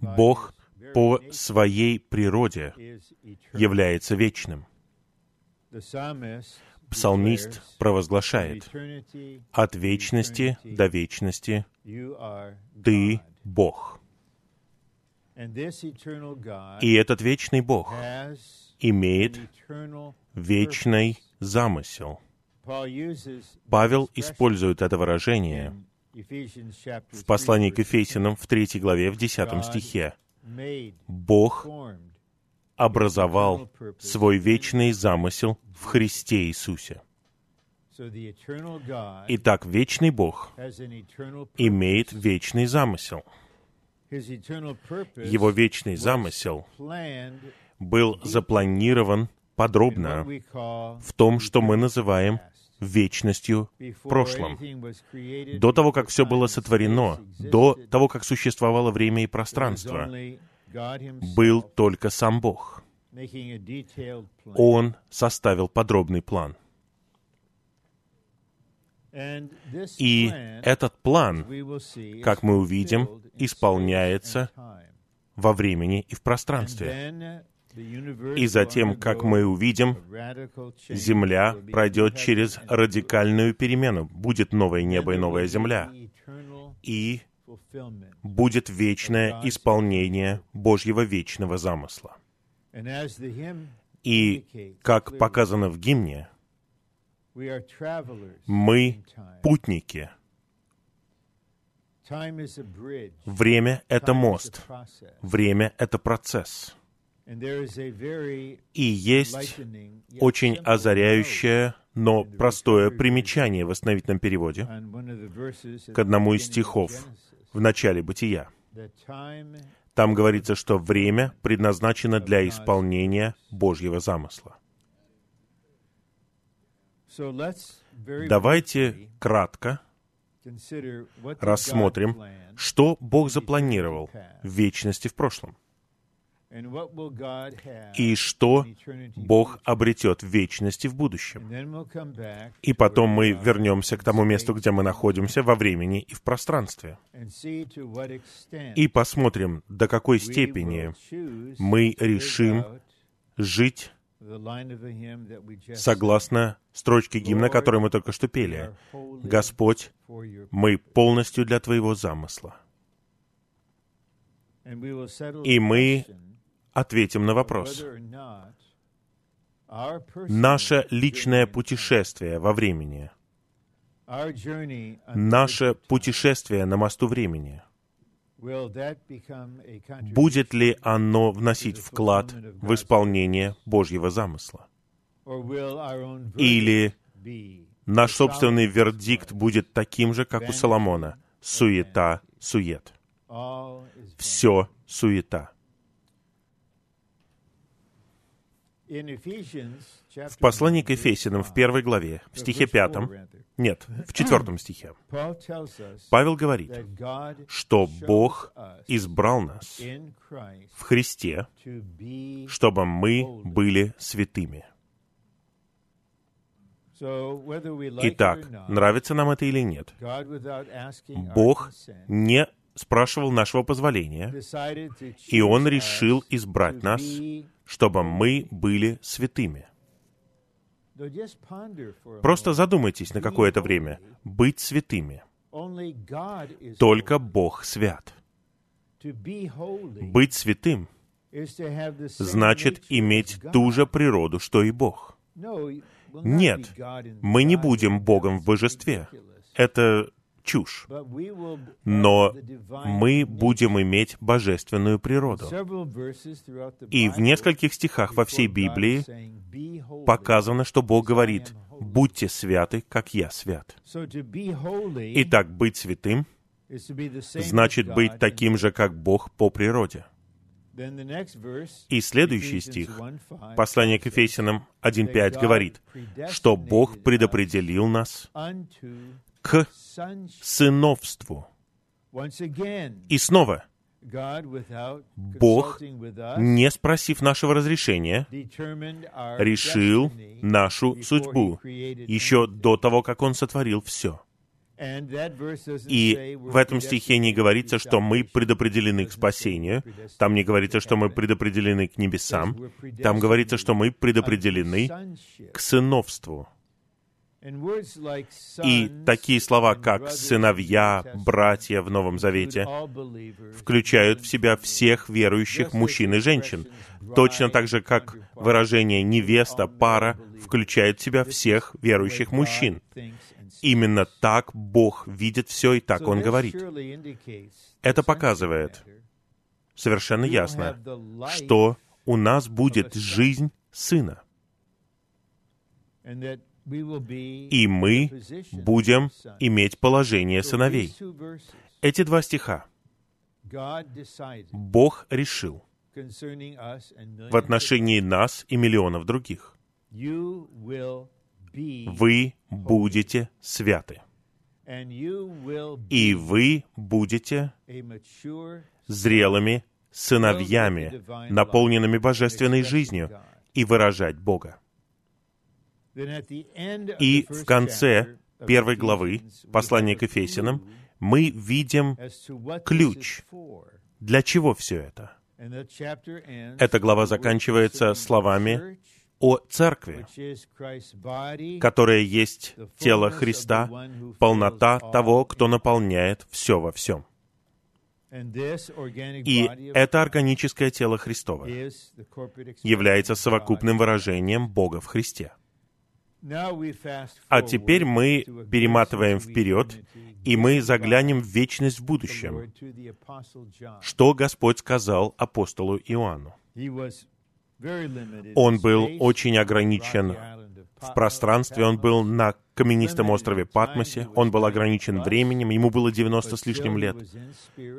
Бог по своей природе является вечным. Псалмист провозглашает, «От вечности до вечности Ты Бог». И этот вечный Бог имеет вечный замысел. Павел использует это выражение в послании к Ефесянам в 3 главе, в 10 стихе. Бог образовал свой вечный замысел в Христе Иисусе. Итак, вечный Бог имеет вечный замысел. Его вечный замысел был запланирован подробно в том, что мы называем вечностью в прошлом. До того, как все было сотворено, до того, как существовало время и пространство, был только сам Бог. Он составил подробный план. И этот план, как мы увидим, исполняется во времени и в пространстве. И затем, как мы увидим, Земля пройдет через радикальную перемену. Будет новое небо и новая Земля. И будет вечное исполнение Божьего вечного замысла. И, как показано в гимне, мы путники. Время — это мост. Время — это процесс. И есть очень озаряющее, но простое примечание в основительном переводе к одному из стихов в начале «Бытия». Там говорится, что время предназначено для исполнения Божьего замысла. Давайте кратко рассмотрим, что Бог запланировал в вечности в прошлом и что Бог обретет в вечности в будущем. И потом мы вернемся к тому месту, где мы находимся во времени и в пространстве. И посмотрим, до какой степени мы решим жить согласно строчке гимна, которую мы только что пели. «Господь, мы полностью для Твоего замысла». И мы ответим на вопрос. Наше личное путешествие во времени, наше путешествие на мосту времени, будет ли оно вносить вклад в исполнение Божьего замысла? Или наш собственный вердикт будет таким же, как у Соломона? Суета, сует. Все суета. В послании к Ефесиным в первой главе, в стихе пятом, нет, в четвертом стихе, Павел говорит, что Бог избрал нас в Христе, чтобы мы были святыми. Итак, нравится нам это или нет, Бог не спрашивал нашего позволения, и Он решил избрать нас чтобы мы были святыми. Просто задумайтесь на какое-то время. Быть святыми. Только Бог свят. Быть святым значит иметь ту же природу, что и Бог. Нет, мы не будем Богом в божестве. Это чушь. Но мы будем иметь божественную природу. И в нескольких стихах во всей Библии показано, что Бог говорит, «Будьте святы, как я свят». Итак, быть святым значит быть таким же, как Бог по природе. И следующий стих, послание к Ефесянам 1.5 говорит, что Бог предопределил нас к сыновству. И снова, Бог, не спросив нашего разрешения, решил нашу судьбу еще до того, как Он сотворил все. И в этом стихе не говорится, что мы предопределены к спасению. Там не говорится, что мы предопределены к небесам. Там говорится, что мы предопределены к сыновству. И такие слова, как «сыновья», «братья» в Новом Завете включают в себя всех верующих мужчин и женщин, точно так же, как выражение «невеста», «пара» включает в себя всех верующих мужчин. Именно так Бог видит все, и так Он говорит. Это показывает совершенно ясно, что у нас будет жизнь Сына. И мы будем иметь положение сыновей. Эти два стиха. Бог решил в отношении нас и миллионов других вы будете святы. И вы будете зрелыми сыновьями, наполненными божественной жизнью, и выражать Бога. И в конце первой главы послания к Ефесянам мы видим ключ. Для чего все это? Эта глава заканчивается словами о церкви, которая есть тело Христа, полнота того, кто наполняет все во всем. И это органическое тело Христово является совокупным выражением Бога в Христе. А теперь мы перематываем вперед, и мы заглянем в вечность в будущем. Что Господь сказал апостолу Иоанну? Он был очень ограничен в пространстве, он был на каменистом острове Патмосе, он был ограничен временем, ему было 90 с лишним лет,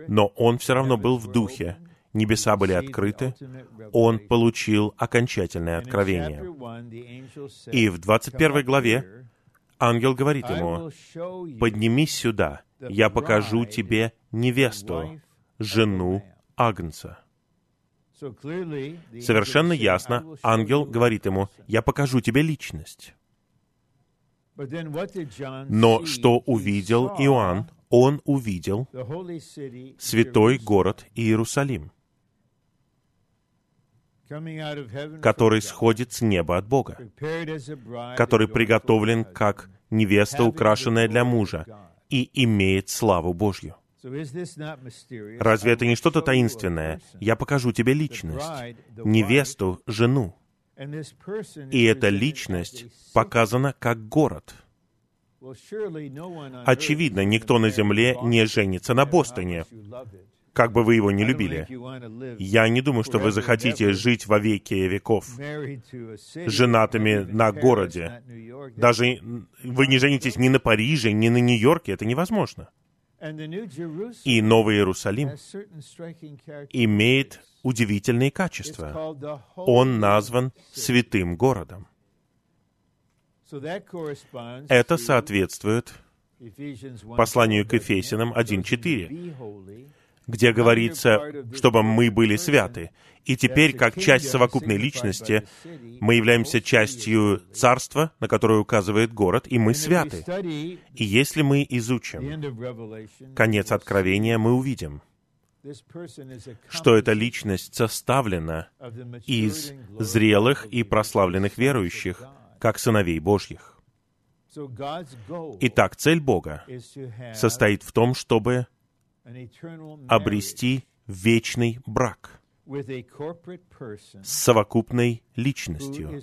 но он все равно был в духе. Небеса были открыты, он получил окончательное откровение. И в 21 главе ангел говорит ему, «Поднимись сюда, я покажу тебе невесту, жену Агнца». Совершенно ясно, ангел говорит ему, «Я покажу тебе личность». Но что увидел Иоанн? Он увидел святой город Иерусалим, который сходит с неба от Бога, который приготовлен как невеста, украшенная для мужа, и имеет славу Божью. Разве это не что-то таинственное? Я покажу тебе личность, невесту, жену. И эта личность показана как город. Очевидно, никто на Земле не женится на Бостоне, как бы вы его не любили. Я не думаю, что вы захотите жить во веки веков женатыми на городе. Даже вы не женитесь ни на Париже, ни на Нью-Йорке. Это невозможно. И Новый Иерусалим имеет удивительные качества. Он назван святым городом. Это соответствует посланию к Ефесянам 1.4 где говорится, чтобы мы были святы. И теперь, как часть совокупной личности, мы являемся частью царства, на которое указывает город, и мы святы. И если мы изучим конец Откровения, мы увидим, что эта личность составлена из зрелых и прославленных верующих, как сыновей Божьих. Итак, цель Бога состоит в том, чтобы обрести вечный брак с совокупной личностью,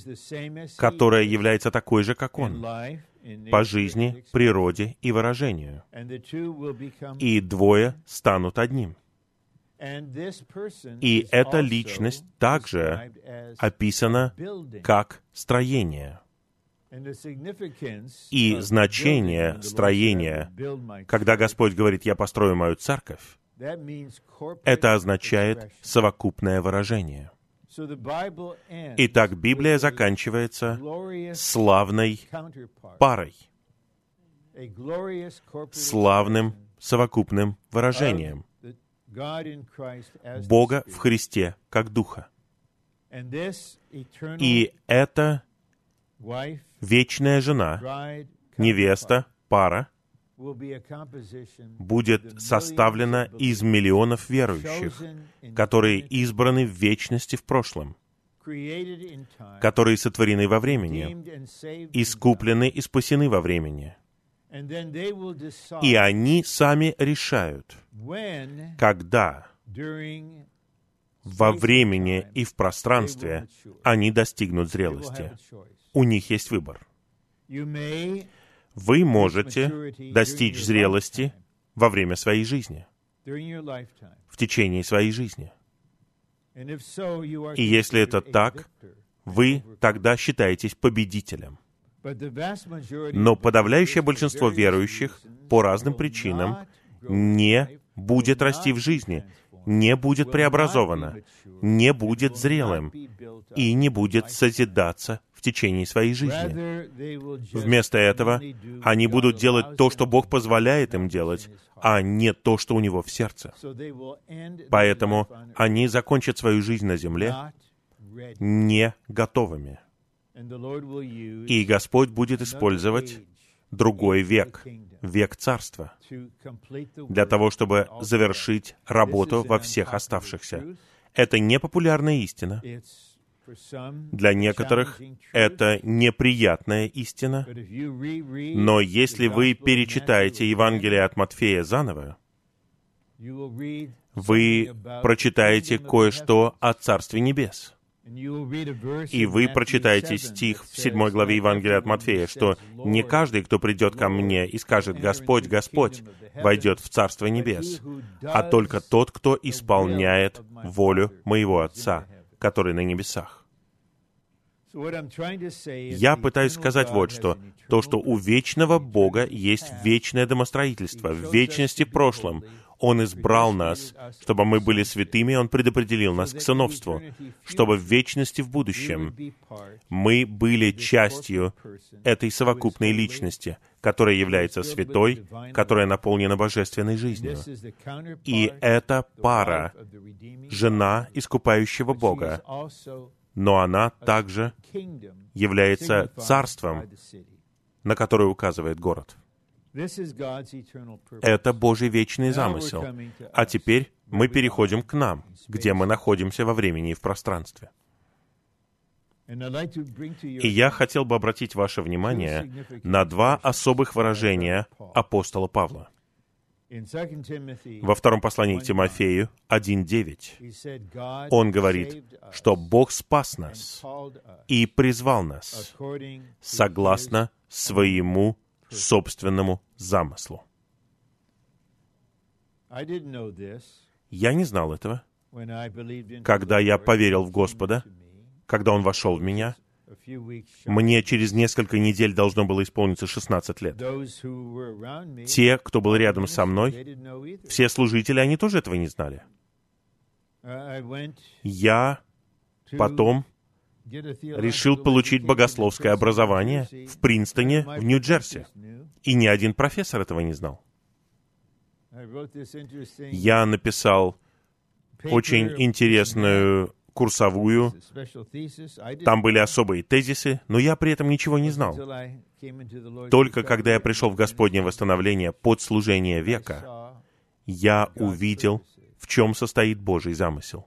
которая является такой же, как он, по жизни, природе и выражению. И двое станут одним. И эта личность также описана как строение. И значение строения, когда Господь говорит, «Я построю мою церковь», это означает совокупное выражение. Итак, Библия заканчивается славной парой, славным совокупным выражением Бога в Христе как Духа. И это вечная жена, невеста, пара, будет составлена из миллионов верующих, которые избраны в вечности в прошлом, которые сотворены во времени, искуплены и спасены во времени. И они сами решают, когда во времени и в пространстве они достигнут зрелости. У них есть выбор. Вы можете достичь зрелости во время своей жизни, в течение своей жизни. И если это так, вы тогда считаетесь победителем. Но подавляющее большинство верующих по разным причинам не будет расти в жизни, не будет преобразовано, не будет зрелым и не будет созидаться в течение своей жизни. Вместо этого они будут делать то, что Бог позволяет им делать, а не то, что у него в сердце. Поэтому они закончат свою жизнь на земле не готовыми. И Господь будет использовать другой век, век царства, для того, чтобы завершить работу во всех оставшихся. Это непопулярная истина. Для некоторых это неприятная истина. Но если вы перечитаете Евангелие от Матфея заново, вы прочитаете кое-что о Царстве Небес. И вы прочитаете стих в 7 главе Евангелия от Матфея, что не каждый, кто придет ко мне и скажет «Господь, Господь», войдет в Царство Небес, а только тот, кто исполняет волю моего Отца, который на небесах. Я пытаюсь сказать вот что. То, что у вечного Бога есть вечное домостроительство, в вечности прошлом. Он избрал нас, чтобы мы были святыми, Он предопределил нас к сыновству, чтобы в вечности в будущем мы были частью этой совокупной личности, которая является святой, которая наполнена божественной жизнью. И это пара, жена искупающего Бога, но она также является царством, на которое указывает город. Это Божий вечный замысел. А теперь мы переходим к нам, где мы находимся во времени и в пространстве. И я хотел бы обратить ваше внимание на два особых выражения апостола Павла. Во втором послании к Тимофею 1.9 он говорит, что Бог спас нас и призвал нас согласно своему собственному замыслу. Я не знал этого. Когда я поверил в Господа, когда Он вошел в меня, мне через несколько недель должно было исполниться 16 лет. Те, кто был рядом со мной, все служители, они тоже этого не знали. Я потом решил получить богословское образование в Принстоне, в Нью-Джерси. И ни один профессор этого не знал. Я написал очень интересную курсовую. Там были особые тезисы, но я при этом ничего не знал. Только когда я пришел в Господнее восстановление под служение века, я увидел, в чем состоит Божий замысел.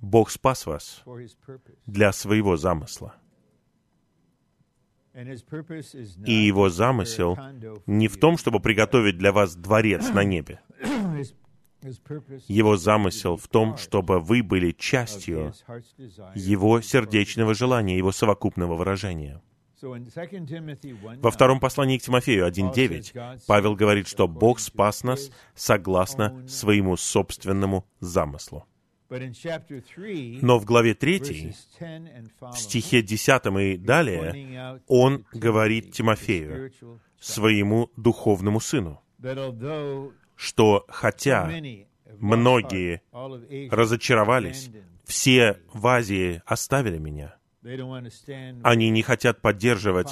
Бог спас вас для своего замысла. И его замысел не в том, чтобы приготовить для вас дворец на небе. Его замысел в том, чтобы вы были частью Его сердечного желания, Его совокупного выражения. Во втором послании к Тимофею 1.9 Павел говорит, что Бог спас нас согласно своему собственному замыслу. Но в главе 3, в стихе 10 и далее, он говорит Тимофею, своему духовному сыну, что хотя многие разочаровались, все в Азии оставили меня. Они не хотят поддерживать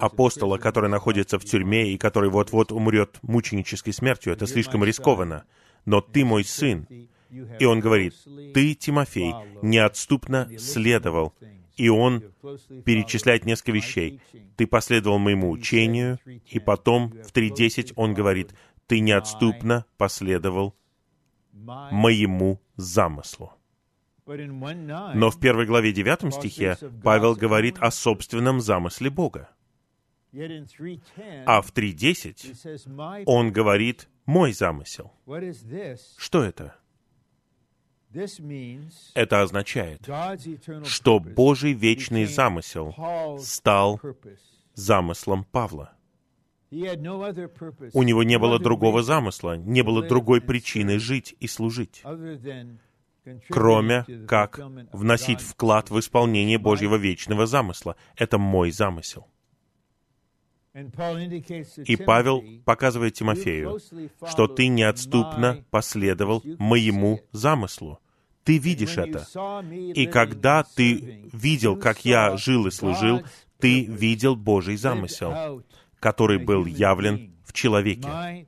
апостола, который находится в тюрьме и который вот-вот умрет мученической смертью. Это слишком рискованно. Но ты мой сын. И он говорит, ты, Тимофей, неотступно следовал И он перечисляет несколько вещей. Ты последовал моему учению, и потом в 3.10 он говорит, ты неотступно последовал моему замыслу. Но в первой главе 9 стихе Павел говорит о собственном замысле Бога. А в 3.10 он говорит «мой замысел». Что это? Это означает, что Божий вечный замысел стал замыслом Павла. У него не было другого замысла, не было другой причины жить и служить, кроме как вносить вклад в исполнение Божьего вечного замысла. Это мой замысел. И Павел показывает Тимофею, что ты неотступно последовал моему замыслу. Ты видишь это. И когда ты видел, как я жил и служил, ты видел Божий замысел, который был явлен в человеке.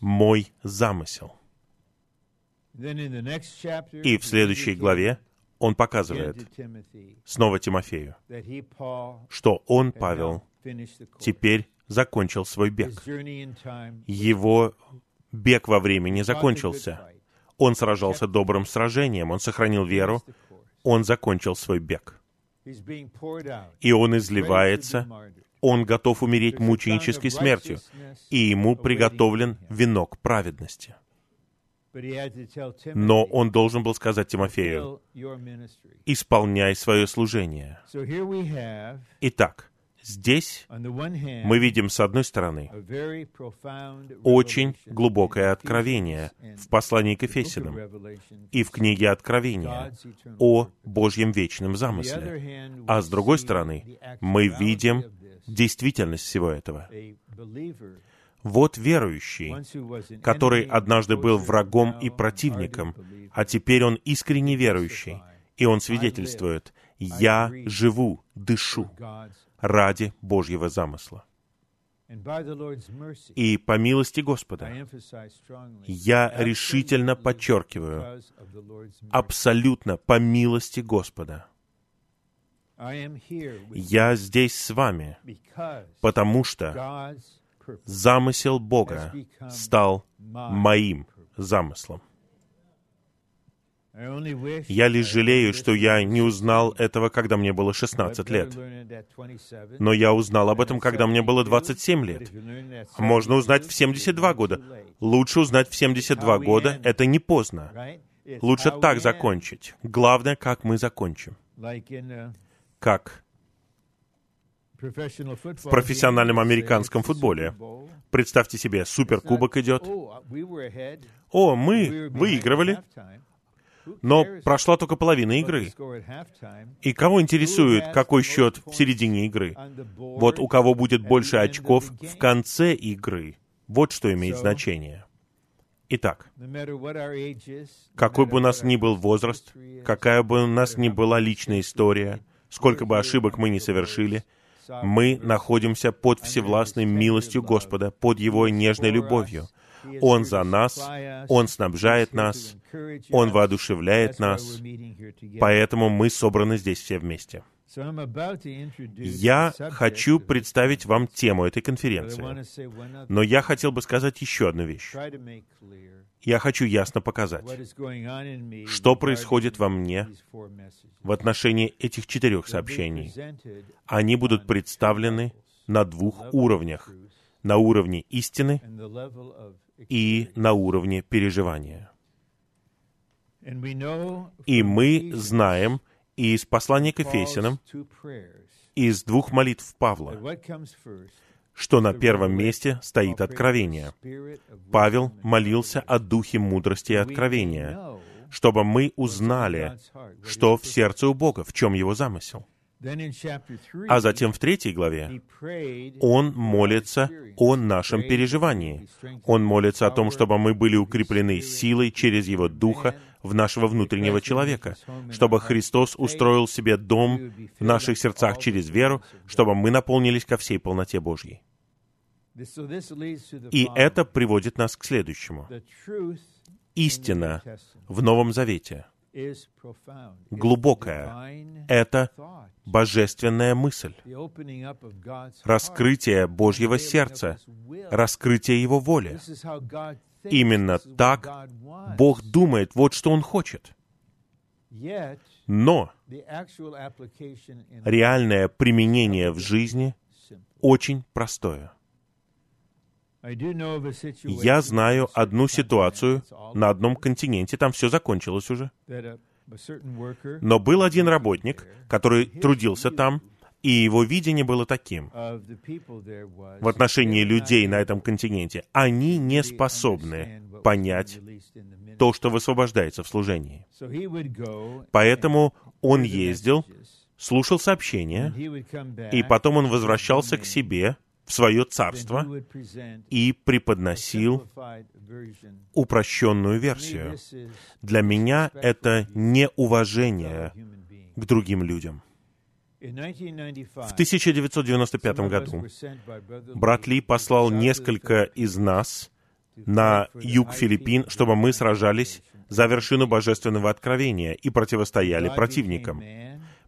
Мой замысел. И в следующей главе он показывает снова Тимофею, что он, Павел, теперь закончил свой бег. Его бег во времени закончился. Он сражался добрым сражением, он сохранил веру, он закончил свой бег. И он изливается, он готов умереть мученической смертью, и ему приготовлен венок праведности. Но он должен был сказать Тимофею, «Исполняй свое служение». Итак, Здесь мы видим, с одной стороны, очень глубокое откровение в послании к Ефесиным и в книге Откровения о Божьем вечном замысле. А с другой стороны, мы видим действительность всего этого. Вот верующий, который однажды был врагом и противником, а теперь он искренне верующий, и он свидетельствует, «Я живу, дышу ради Божьего замысла. И по милости Господа я решительно подчеркиваю, абсолютно по милости Господа, я здесь с вами, потому что замысел Бога стал моим замыслом. Я лишь жалею, что я не узнал этого, когда мне было 16 лет. Но я узнал об этом, когда мне было 27 лет. Можно узнать в 72 года. Лучше узнать в 72 года, это не поздно. Лучше так закончить. Главное, как мы закончим. Как в профессиональном американском футболе. Представьте себе, суперкубок идет. О, мы выигрывали. Но прошла только половина игры. И кого интересует, какой счет в середине игры? Вот у кого будет больше очков в конце игры. Вот что имеет значение. Итак, какой бы у нас ни был возраст, какая бы у нас ни была личная история, сколько бы ошибок мы ни совершили, мы находимся под всевластной милостью Господа, под Его нежной любовью — он за нас, Он снабжает нас, Он воодушевляет нас, поэтому мы собраны здесь все вместе. Я хочу представить вам тему этой конференции, но я хотел бы сказать еще одну вещь. Я хочу ясно показать, что происходит во мне в отношении этих четырех сообщений. Они будут представлены на двух уровнях. На уровне истины и на уровне переживания. И мы знаем из послания к Ефесянам, из двух молитв Павла, что на первом месте стоит откровение. Павел молился о духе мудрости и откровения, чтобы мы узнали, что в сердце у Бога, в чем его замысел. А затем в третьей главе он молится о нашем переживании. Он молится о том, чтобы мы были укреплены силой через Его Духа в нашего внутреннего человека, чтобы Христос устроил себе дом в наших сердцах через веру, чтобы мы наполнились ко всей полноте Божьей. И это приводит нас к следующему. Истина в Новом Завете — глубокая. Это божественная мысль, раскрытие Божьего сердца, раскрытие Его воли. Именно так Бог думает, вот что Он хочет. Но реальное применение в жизни очень простое. Я знаю одну ситуацию на одном континенте, там все закончилось уже. Но был один работник, который трудился там, и его видение было таким в отношении людей на этом континенте. Они не способны понять то, что высвобождается в служении. Поэтому он ездил, слушал сообщения, и потом он возвращался к себе, в свое царство, и преподносил упрощенную версию. Для меня это неуважение к другим людям. В 1995 году брат Ли послал несколько из нас на юг Филиппин, чтобы мы сражались за вершину божественного откровения и противостояли противникам.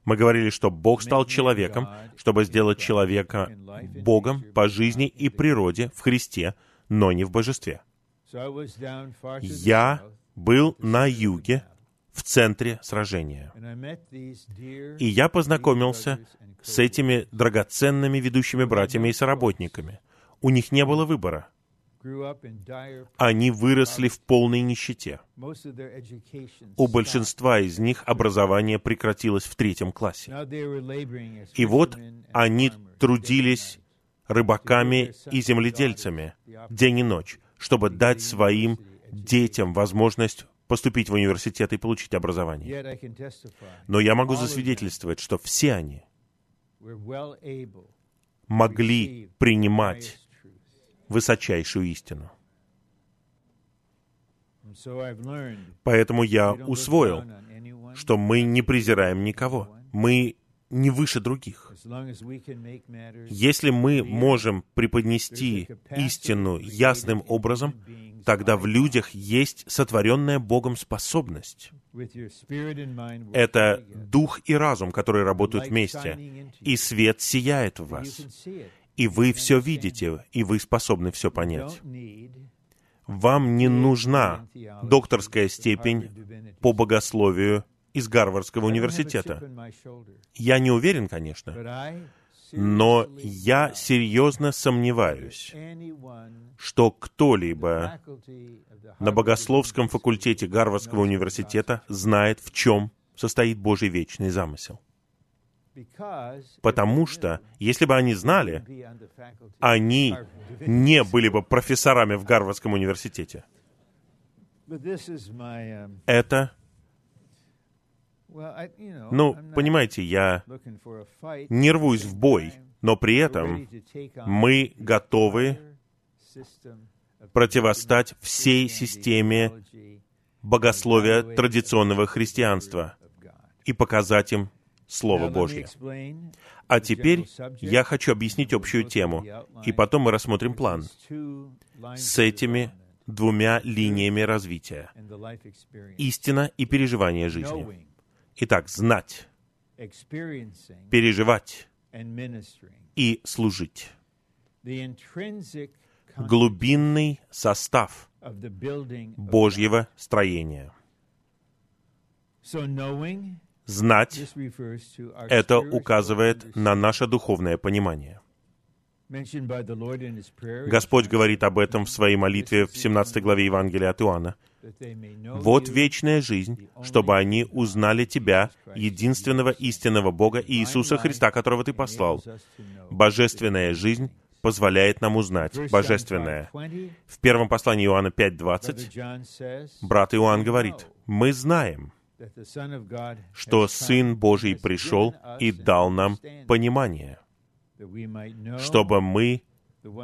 Мы говорили, что Бог стал человеком, чтобы сделать человека Богом по жизни и природе в Христе, но не в божестве. Я был на юге, в центре сражения. И я познакомился с этими драгоценными ведущими братьями и соработниками. У них не было выбора. Они выросли в полной нищете. У большинства из них образование прекратилось в третьем классе. И вот они трудились рыбаками и земледельцами день и ночь, чтобы дать своим детям возможность поступить в университет и получить образование. Но я могу засвидетельствовать, что все они могли принимать высочайшую истину. Поэтому я усвоил, что мы не презираем никого. Мы не выше других. Если мы можем преподнести истину ясным образом, тогда в людях есть сотворенная Богом способность. Это дух и разум, которые работают вместе, и свет сияет в вас. И вы все видите, и вы способны все понять. Вам не нужна докторская степень по богословию из Гарвардского университета. Я не уверен, конечно, но я серьезно сомневаюсь, что кто-либо на богословском факультете Гарвардского университета знает, в чем состоит Божий вечный замысел. Потому что, если бы они знали, они не были бы профессорами в Гарвардском университете. Это ну, понимаете, я не рвусь в бой, но при этом мы готовы противостать всей системе богословия традиционного христианства и показать им Слово Божье. А теперь я хочу объяснить общую тему, и потом мы рассмотрим план с этими двумя линиями развития. Истина и переживание жизни. Итак, знать, переживать и служить. Глубинный состав Божьего строения. Знать — это указывает на наше духовное понимание. Господь говорит об этом в своей молитве в 17 главе Евангелия от Иоанна. «Вот вечная жизнь, чтобы они узнали Тебя, единственного истинного Бога Иисуса Христа, которого Ты послал. Божественная жизнь позволяет нам узнать Божественное. В первом послании Иоанна 5.20 брат Иоанн говорит, «Мы знаем, что Сын Божий пришел и дал нам понимание, чтобы мы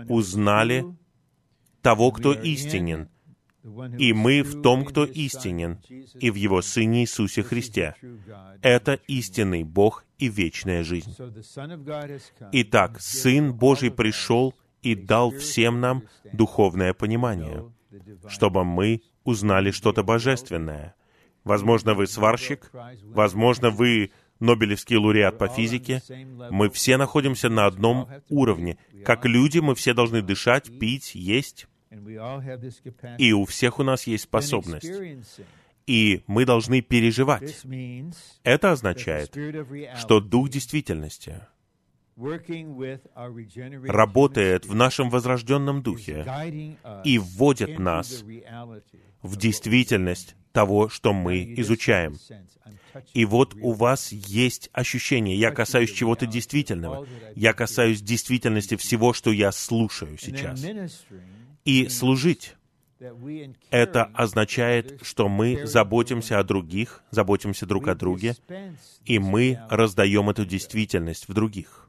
узнали того, кто истинен, и мы в том, кто истинен, и в Его Сыне Иисусе Христе. Это истинный Бог и вечная жизнь. Итак, Сын Божий пришел и дал всем нам духовное понимание, чтобы мы узнали что-то божественное, Возможно, вы сварщик, возможно, вы Нобелевский лауреат по физике. Мы все находимся на одном уровне. Как люди, мы все должны дышать, пить, есть. И у всех у нас есть способность. И мы должны переживать. Это означает, что Дух действительности работает в нашем возрожденном духе и вводит нас в действительность того, что мы изучаем. И вот у вас есть ощущение, я касаюсь чего-то действительного, я касаюсь действительности всего, что я слушаю сейчас. И служить это означает, что мы заботимся о других, заботимся друг о друге, и мы раздаем эту действительность в других.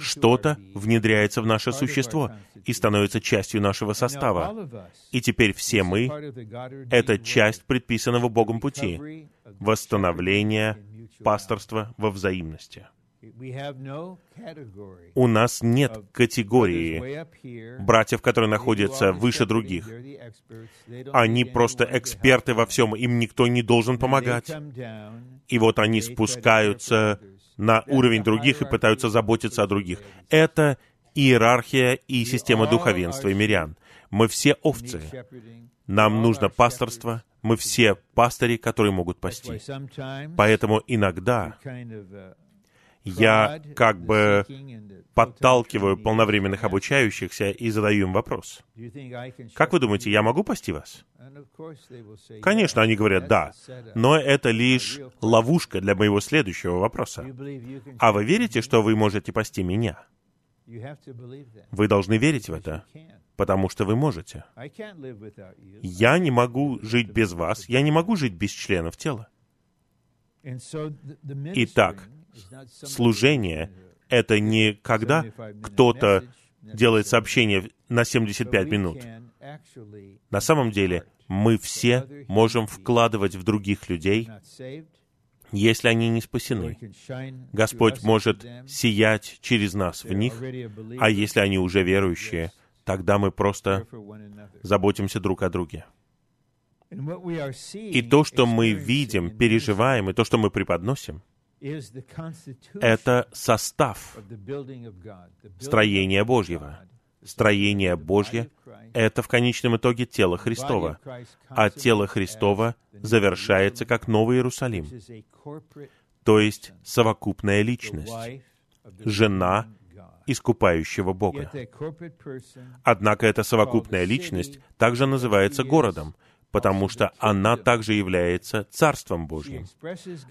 Что-то внедряется в наше существо и становится частью нашего состава. И теперь все мы — это часть предписанного Богом пути — восстановления пасторства во взаимности. У нас нет категории братьев, которые находятся выше других. Они просто эксперты во всем, им никто не должен помогать. И вот они спускаются на уровень других и пытаются заботиться о других. Это иерархия и система духовенства и мирян. Мы все овцы. Нам нужно пасторство. Мы все пастыри, которые могут пасти. Поэтому иногда я как бы подталкиваю полновременных обучающихся и задаю им вопрос. Как вы думаете, я могу пасти вас? Конечно, они говорят «да», но это лишь ловушка для моего следующего вопроса. А вы верите, что вы можете пасти меня? Вы должны верить в это, потому что вы можете. Я не могу жить без вас, я не могу жить без членов тела. Итак, служение — это не когда кто-то делает сообщение на 75 минут. На самом деле, мы все можем вкладывать в других людей, если они не спасены. Господь может сиять через нас в них, а если они уже верующие, тогда мы просто заботимся друг о друге. И то, что мы видим, переживаем, и то, что мы преподносим, это состав строения Божьего. Строение Божье — это в конечном итоге тело Христова, а тело Христова завершается как Новый Иерусалим, то есть совокупная личность, жена искупающего Бога. Однако эта совокупная личность также называется городом, потому что она также является Царством Божьим.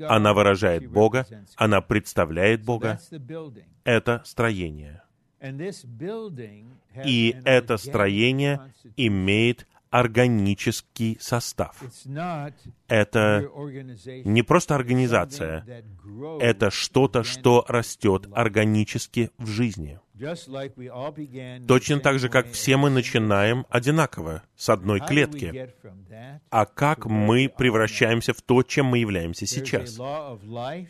Она выражает Бога, она представляет Бога. Это строение. И это строение имеет органический состав. Это не просто организация, это что-то, что растет органически в жизни. Точно так же, как все мы начинаем одинаково, с одной клетки. А как мы превращаемся в то, чем мы являемся сейчас?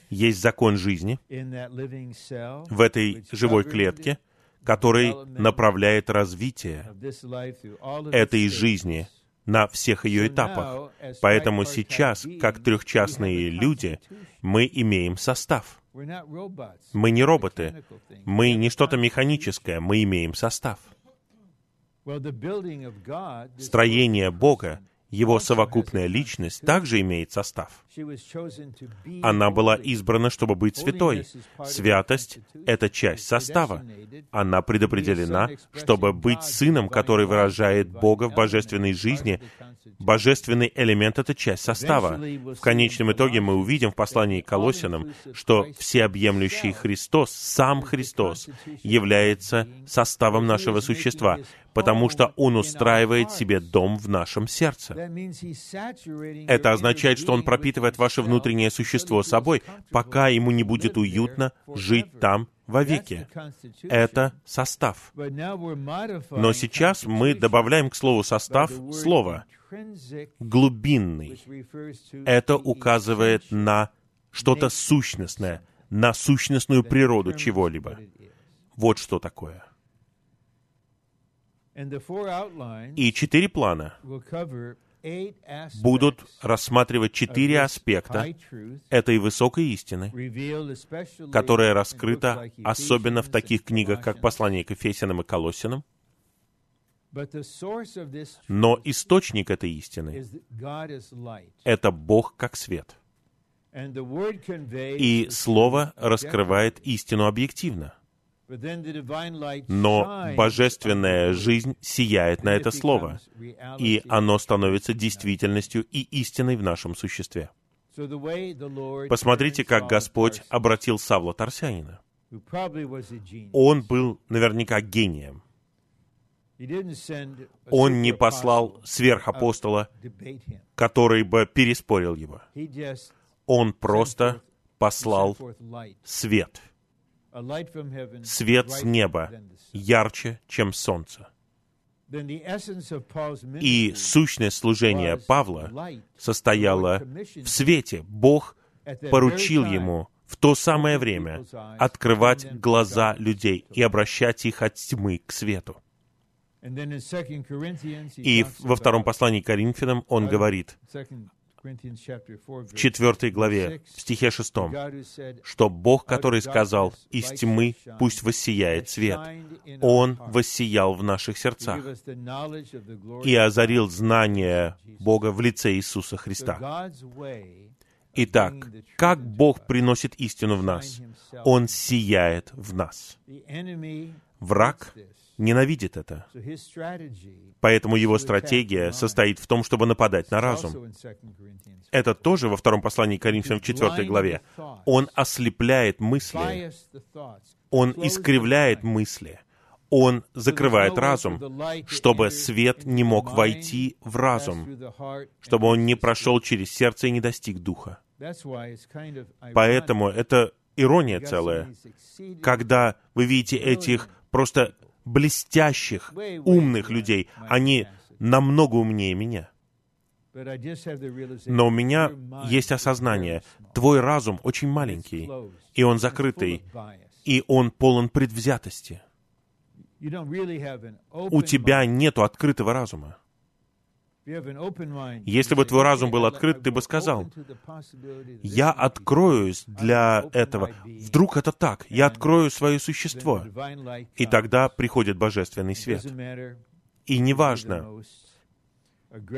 Есть закон жизни в этой живой клетке, который направляет развитие этой жизни на всех ее этапах. Поэтому сейчас, как трехчастные люди, мы имеем состав. Мы не роботы, мы не что-то механическое, мы имеем состав. Строение Бога его совокупная личность также имеет состав. Она была избрана, чтобы быть святой. Святость — это часть состава. Она предопределена, чтобы быть сыном, который выражает Бога в божественной жизни. Божественный элемент — это часть состава. В конечном итоге мы увидим в послании к Колосинам, что всеобъемлющий Христос, сам Христос, является составом нашего существа потому что Он устраивает себе дом в нашем сердце. Это означает, что Он пропитывает ваше внутреннее существо собой, пока ему не будет уютно жить там вовеки. Это состав. Но сейчас мы добавляем к слову «состав» слово «глубинный». Это указывает на что-то сущностное, на сущностную природу чего-либо. Вот что такое. И четыре плана будут рассматривать четыре аспекта этой высокой истины, которая раскрыта особенно в таких книгах, как «Послание к Ефесянам» и «Колоссянам», но источник этой истины — это Бог как свет. И Слово раскрывает истину объективно. Но божественная жизнь сияет на это Слово, и оно становится действительностью и истиной в нашем существе. Посмотрите, как Господь обратил Савла Тарсянина. Он был наверняка гением. Он не послал сверхапостола, который бы переспорил его. Он просто послал свет. Свет с неба ярче, чем солнце. И сущность служения Павла состояла в свете. Бог поручил ему в то самое время открывать глаза людей и обращать их от тьмы к свету. И во втором послании к Коринфянам он говорит, в четвертой главе, в стихе шестом, что Бог, который сказал, «Из тьмы пусть воссияет свет», Он воссиял в наших сердцах и озарил знание Бога в лице Иисуса Христа. Итак, как Бог приносит истину в нас? Он сияет в нас. Враг ненавидит это. Поэтому его стратегия состоит в том, чтобы нападать на разум. Это тоже во втором послании к Коринфянам в 4 главе. Он ослепляет мысли, он искривляет мысли, он закрывает разум, чтобы свет не мог войти в разум, чтобы он не прошел через сердце и не достиг духа. Поэтому это ирония целая, когда вы видите этих просто блестящих, умных людей. Они намного умнее меня. Но у меня есть осознание, твой разум очень маленький, и он закрытый, и он полон предвзятости. У тебя нет открытого разума. Если бы твой разум был открыт, ты бы сказал, «Я откроюсь для этого. Вдруг это так. Я открою свое существо». И тогда приходит божественный свет. И неважно,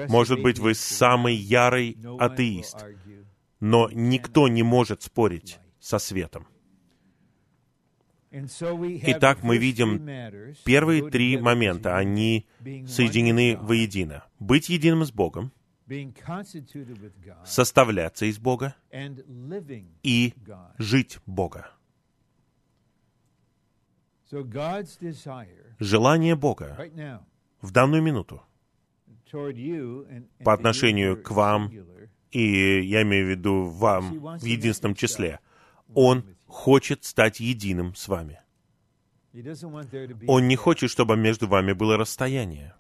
может быть, вы самый ярый атеист, но никто не может спорить со светом. Итак, мы видим первые три момента, они соединены воедино. Быть единым с Богом, составляться из Бога и жить Бога. Желание Бога в данную минуту по отношению к вам, и я имею в виду вам в единственном числе, Он хочет стать единым с вами. Он не хочет, чтобы между вами было расстояние.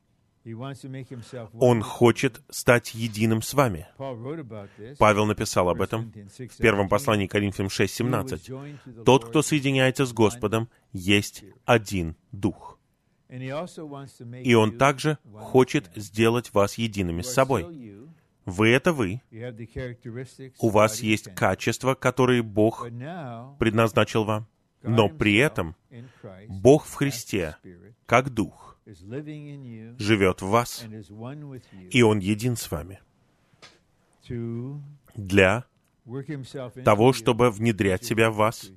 Он хочет стать единым с вами. Павел написал об этом в первом послании Коринфянам 6.17. «Тот, кто соединяется с Господом, есть один Дух». И Он также хочет сделать вас едиными с собой. Вы — это вы. У вас есть качества, которые Бог предназначил вам. Но при этом Бог в Христе, как Дух, живет в вас, и Он един с вами для того, чтобы внедрять себя в вас,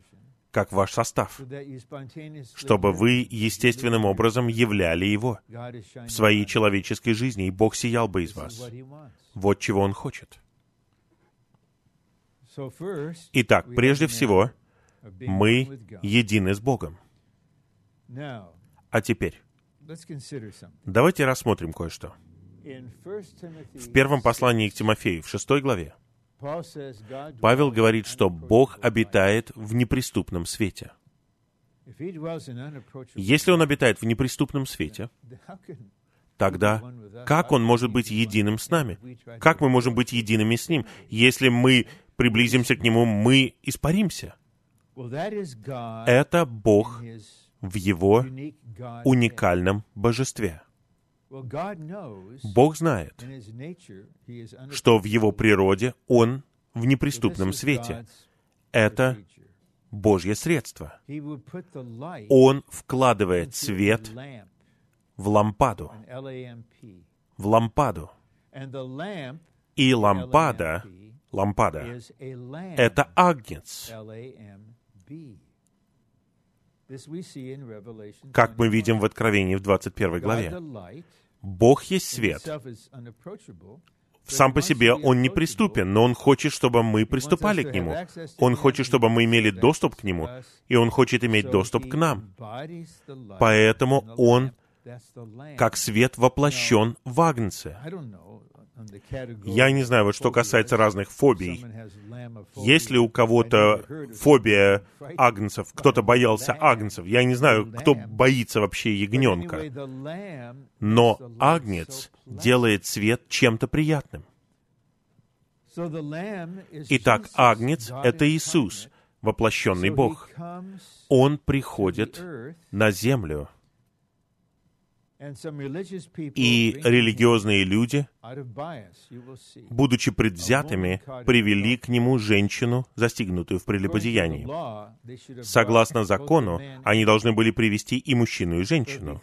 как ваш состав, чтобы вы естественным образом являли Его в своей человеческой жизни, и Бог сиял бы из вас. Вот чего Он хочет. Итак, прежде всего, мы едины с Богом. А теперь, давайте рассмотрим кое-что. В первом послании к Тимофею, в шестой главе, Павел говорит, что Бог обитает в неприступном свете. Если Он обитает в неприступном свете, тогда как Он может быть единым с нами? Как мы можем быть едиными с Ним? Если мы приблизимся к Нему, мы испаримся. Это Бог в Его уникальном божестве. Бог знает, что в Его природе Он в неприступном свете. Это Божье средство. Он вкладывает свет в лампаду. В лампаду. И лампада, лампада, это агнец. Как мы видим в Откровении в 21 главе. Бог есть свет. Сам по себе Он неприступен, но Он хочет, чтобы мы приступали к Нему. Он хочет, чтобы мы имели доступ к Нему, и Он хочет иметь доступ к нам. Поэтому Он, как свет, воплощен в Агнце. Я не знаю, вот что касается разных фобий. Если у кого-то фобия агнцев, кто-то боялся агнцев, я не знаю, кто боится вообще ягненка. Но агнец делает свет чем-то приятным. Итак, агнец — это Иисус, воплощенный Бог. Он приходит на землю — и религиозные люди, будучи предвзятыми, привели к нему женщину, застигнутую в прелюбодеянии. Согласно закону, они должны были привести и мужчину, и женщину.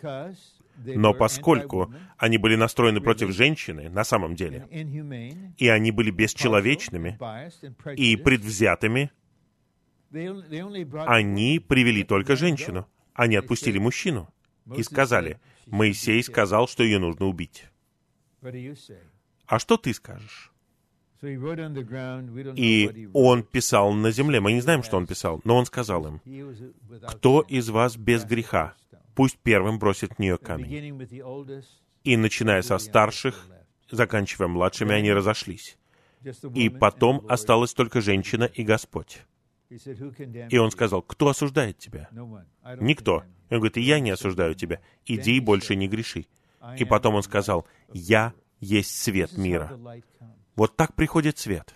Но поскольку они были настроены против женщины на самом деле, и они были бесчеловечными и предвзятыми, они привели только женщину. Они отпустили мужчину и сказали, Моисей сказал, что ее нужно убить. А что ты скажешь? И он писал на земле. Мы не знаем, что он писал, но он сказал им, «Кто из вас без греха? Пусть первым бросит в нее камень». И начиная со старших, заканчивая младшими, они разошлись. И потом осталась только женщина и Господь. И он сказал, «Кто осуждает тебя?» Никто. И он говорит, «И я не осуждаю тебя. Иди и больше не греши». И потом он сказал, «Я есть свет мира». Вот так приходит свет.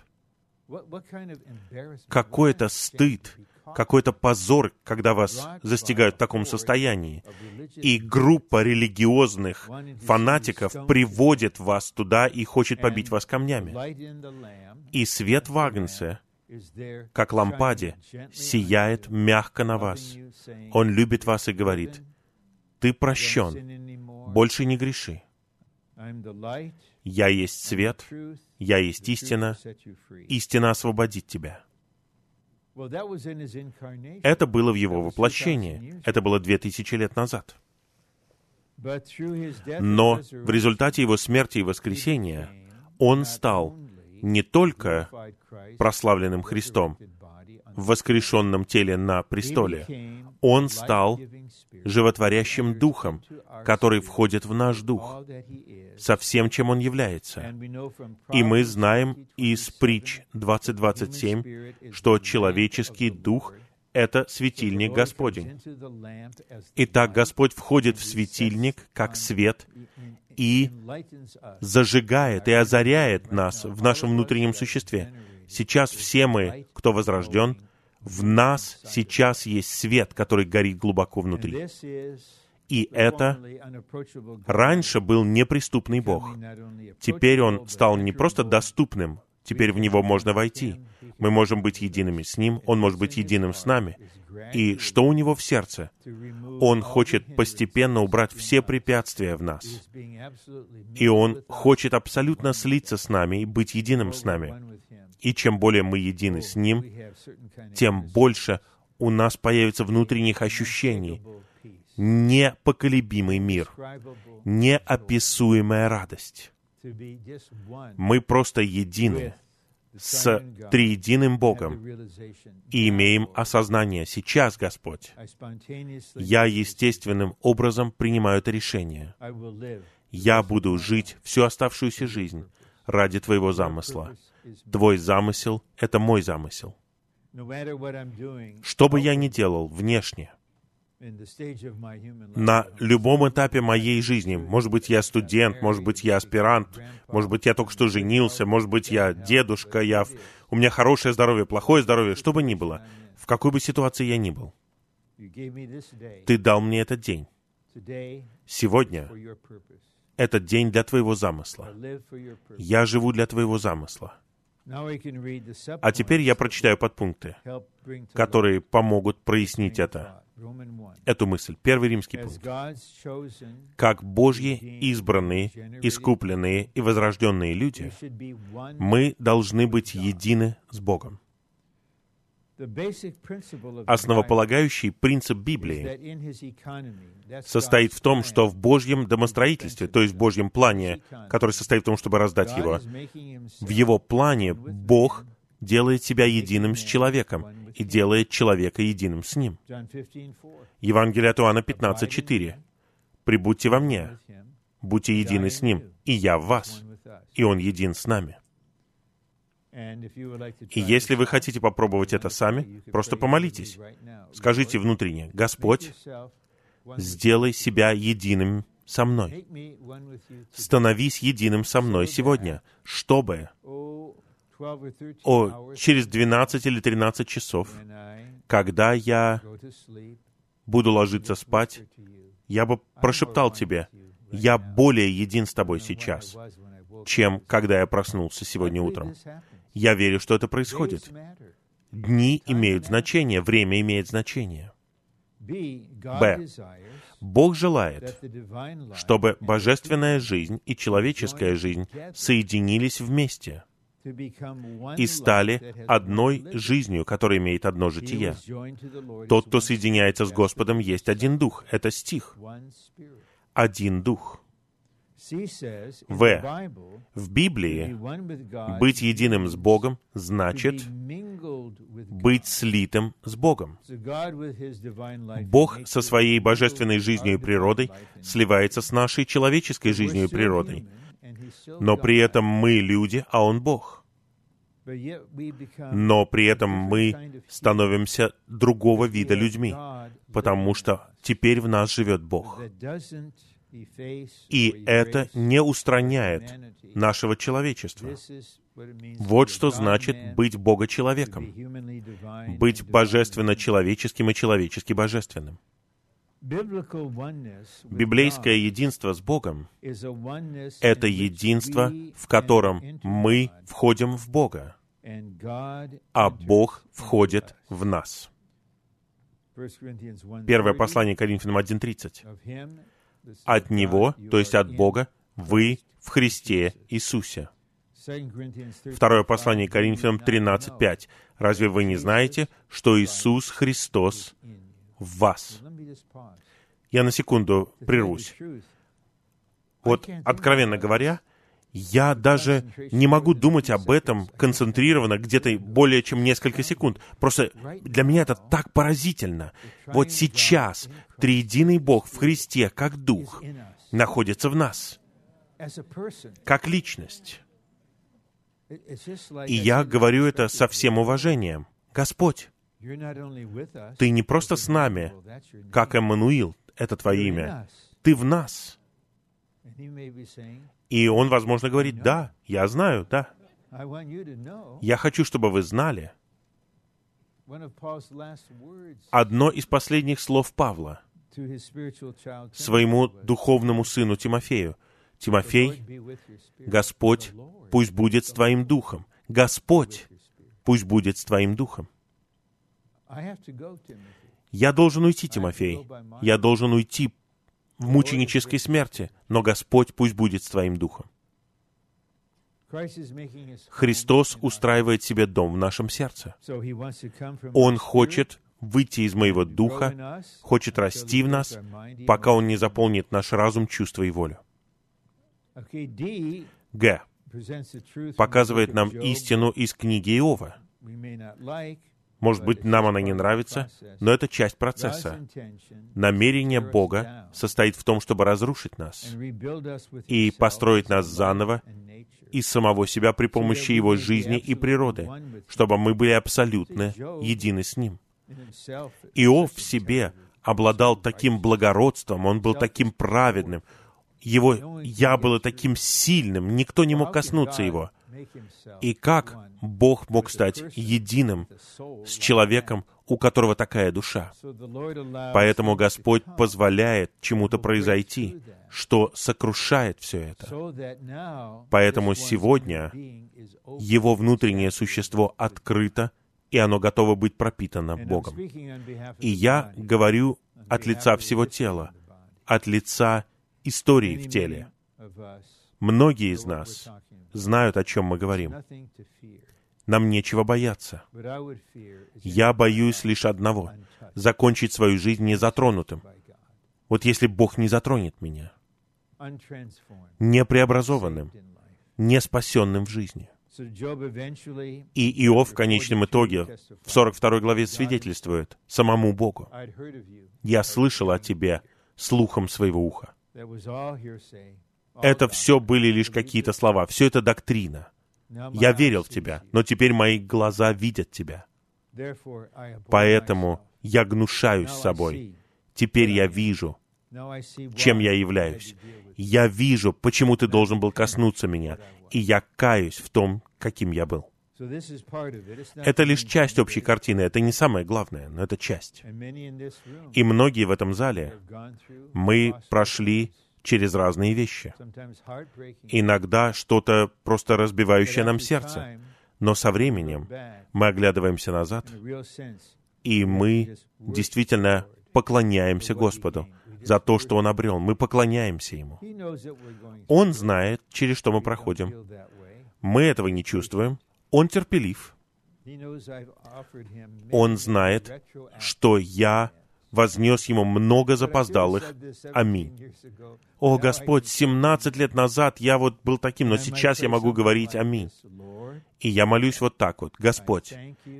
Какой-то стыд, какой-то позор, когда вас застигают в таком состоянии. И группа религиозных фанатиков приводит вас туда и хочет побить вас камнями. И свет в Агнце как лампаде, сияет мягко на вас. Он любит вас и говорит, «Ты прощен, больше не греши. Я есть свет, я есть истина, истина освободит тебя». Это было в его воплощении. Это было две тысячи лет назад. Но в результате его смерти и воскресения он стал не только прославленным Христом в воскрешенном теле на престоле, Он стал животворящим Духом, который входит в наш Дух, со всем, чем Он является. И мы знаем из притч 20.27, что человеческий Дух — это светильник Господень. Итак, Господь входит в светильник как свет и зажигает и озаряет нас в нашем внутреннем существе. Сейчас все мы, кто возрожден, в нас сейчас есть свет, который горит глубоко внутри. И это раньше был неприступный Бог. Теперь Он стал не просто доступным, теперь в Него можно войти. Мы можем быть едиными с Ним, Он может быть единым с нами. И что у него в сердце? Он хочет постепенно убрать все препятствия в нас. И он хочет абсолютно слиться с нами и быть единым с нами. И чем более мы едины с Ним, тем больше у нас появится внутренних ощущений, непоколебимый мир, неописуемая радость. Мы просто едины с триединым Богом и имеем осознание сейчас, Господь. Я естественным образом принимаю это решение. Я буду жить всю оставшуюся жизнь ради Твоего замысла. Твой замысел — это мой замысел. Что бы я ни делал внешне, на любом этапе моей жизни. Может быть, я студент, может быть, я аспирант, может быть, я только что женился, может быть, я дедушка, я... у меня хорошее здоровье, плохое здоровье, что бы ни было, в какой бы ситуации я ни был. Ты дал мне этот день. Сегодня этот день для Твоего замысла. Я живу для Твоего замысла. А теперь я прочитаю подпункты, которые помогут прояснить это, эту мысль. Первый римский пункт. Как Божьи избранные, искупленные и возрожденные люди, мы должны быть едины с Богом. Основополагающий принцип Библии состоит в том, что в Божьем домостроительстве, то есть в Божьем плане, который состоит в том, чтобы раздать его, в его плане Бог делает себя единым с человеком и делает человека единым с ним. Евангелие от Иоанна 15.4. «Прибудьте во мне, будьте едины с ним, и я в вас, и он един с нами». И если вы хотите попробовать это сами, просто помолитесь. Скажите внутренне, «Господь, сделай себя единым со мной. Становись единым со мной сегодня, чтобы о, через 12 или 13 часов, когда я буду ложиться спать, я бы прошептал тебе, я более един с тобой сейчас, чем когда я проснулся сегодня утром. Я верю, что это происходит. Дни имеют значение, время имеет значение. Б. Бог желает, чтобы божественная жизнь и человеческая жизнь соединились вместе и стали одной жизнью, которая имеет одно житие. Тот, кто соединяется с Господом, есть один дух. Это стих. Один дух. В. В Библии быть единым с Богом значит быть слитым с Богом. Бог со своей божественной жизнью и природой сливается с нашей человеческой жизнью и природой. Но при этом мы люди, а Он Бог. Но при этом мы становимся другого вида людьми, потому что теперь в нас живет Бог. И это не устраняет нашего человечества. Вот что значит быть Бога-человеком, быть божественно-человеческим и человечески-божественным. Библейское единство с Богом — это единство, в котором мы входим в Бога, а Бог входит в нас. Первое послание Коринфянам 1.30 от Него, то есть от Бога, вы в Христе Иисусе. Второе послание Коринфянам 13.5. Разве вы не знаете, что Иисус Христос в вас? Я на секунду прервусь. Вот, откровенно говоря, я даже не могу думать об этом концентрированно где-то более чем несколько секунд. Просто для меня это так поразительно. Вот сейчас триединый Бог в Христе, как Дух, находится в нас, как личность. И я говорю это со всем уважением. Господь, Ты не просто с нами, как Эммануил, это Твое имя. Ты в нас. И он, возможно, говорит, да, я знаю, да. Я хочу, чтобы вы знали. Одно из последних слов Павла своему духовному сыну Тимофею. Тимофей, Господь, пусть будет с твоим духом. Господь, пусть будет с твоим духом. Я должен уйти, Тимофей. Я должен уйти в мученической смерти, но Господь пусть будет с твоим духом. Христос устраивает себе дом в нашем сердце. Он хочет выйти из моего духа, хочет расти в нас, пока Он не заполнит наш разум, чувство и волю. Г. Показывает нам истину из книги Иова. Может быть, нам она не нравится, но это часть процесса. Намерение Бога состоит в том, чтобы разрушить нас и построить нас заново из самого себя при помощи Его жизни и природы, чтобы мы были абсолютно едины с Ним. Иов в себе обладал таким благородством, он был таким праведным, его «я» было таким сильным, никто не мог коснуться его. И как Бог мог стать единым с человеком, у которого такая душа. Поэтому Господь позволяет чему-то произойти, что сокрушает все это. Поэтому сегодня его внутреннее существо открыто, и оно готово быть пропитано Богом. И я говорю от лица всего тела, от лица истории в теле. Многие из нас знают, о чем мы говорим. Нам нечего бояться. Я боюсь лишь одного — закончить свою жизнь незатронутым. Вот если Бог не затронет меня, не преобразованным, не спасенным в жизни. И Иов в конечном итоге в 42 главе свидетельствует самому Богу. «Я слышал о тебе слухом своего уха». Это все были лишь какие-то слова, все это доктрина. Я верил в тебя, но теперь мои глаза видят тебя. Поэтому я гнушаюсь собой. Теперь я вижу, чем я являюсь. Я вижу, почему ты должен был коснуться меня, и я каюсь в том, каким я был. Это лишь часть общей картины, это не самое главное, но это часть. И многие в этом зале, мы прошли через разные вещи. Иногда что-то просто разбивающее нам сердце. Но со временем мы оглядываемся назад, и мы действительно поклоняемся Господу за то, что Он обрел. Мы поклоняемся Ему. Он знает, через что мы проходим. Мы этого не чувствуем. Он терпелив. Он знает, что я вознес ему много запоздалых. Аминь. О, Господь, 17 лет назад я вот был таким, но сейчас я могу говорить аминь. И я молюсь вот так вот. Господь,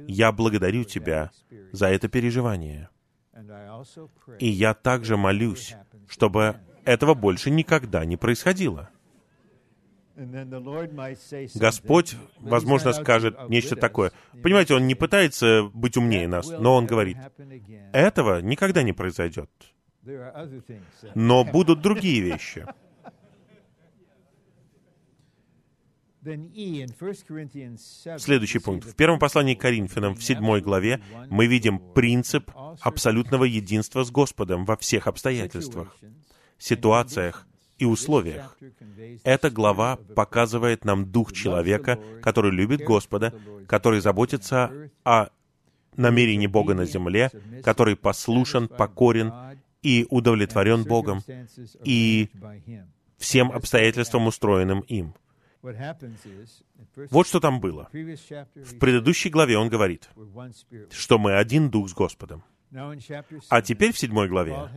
я благодарю Тебя за это переживание. И я также молюсь, чтобы этого больше никогда не происходило. Господь, возможно, скажет нечто такое. Понимаете, Он не пытается быть умнее нас, но Он говорит, этого никогда не произойдет. Но будут другие вещи. Следующий пункт. В первом послании к Коринфянам, в седьмой главе, мы видим принцип абсолютного единства с Господом во всех обстоятельствах, ситуациях и условиях. Эта глава показывает нам дух человека, который любит Господа, который заботится о намерении Бога на земле, который послушен, покорен и удовлетворен Богом и всем обстоятельствам, устроенным им. Вот что там было. В предыдущей главе он говорит, что мы один дух с Господом. А теперь в седьмой главе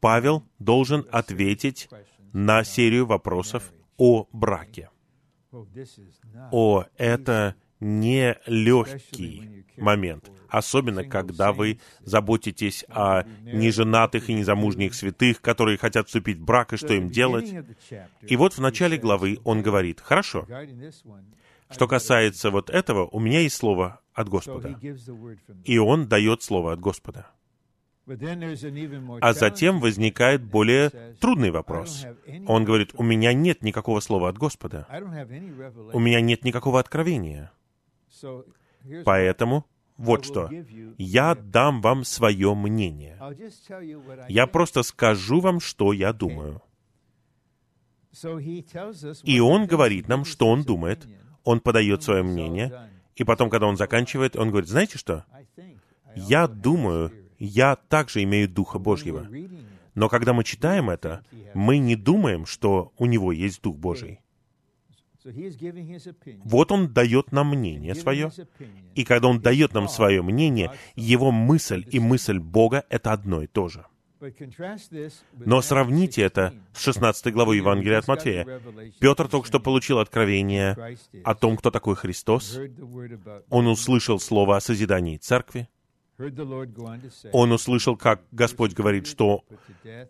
Павел должен ответить на серию вопросов о браке. О, это не легкий момент, особенно когда вы заботитесь о неженатых и незамужних святых, которые хотят вступить в брак, и что им делать. И вот в начале главы он говорит, хорошо, что касается вот этого, у меня есть слово от Господа. И он дает слово от Господа. А затем возникает более трудный вопрос. Он говорит, у меня нет никакого слова от Господа. У меня нет никакого откровения. Поэтому вот что. Я дам вам свое мнение. Я просто скажу вам, что я думаю. И он говорит нам, что он думает. Он подает свое мнение. И потом, когда он заканчивает, он говорит, знаете что? Я думаю, я также имею Духа Божьего. Но когда мы читаем это, мы не думаем, что у него есть Дух Божий. Вот он дает нам мнение свое, и когда он дает нам свое мнение, его мысль и мысль Бога — это одно и то же. Но сравните это с 16 главой Евангелия от Матфея. Петр только что получил откровение о том, кто такой Христос. Он услышал слово о созидании церкви. Он услышал, как Господь говорит, что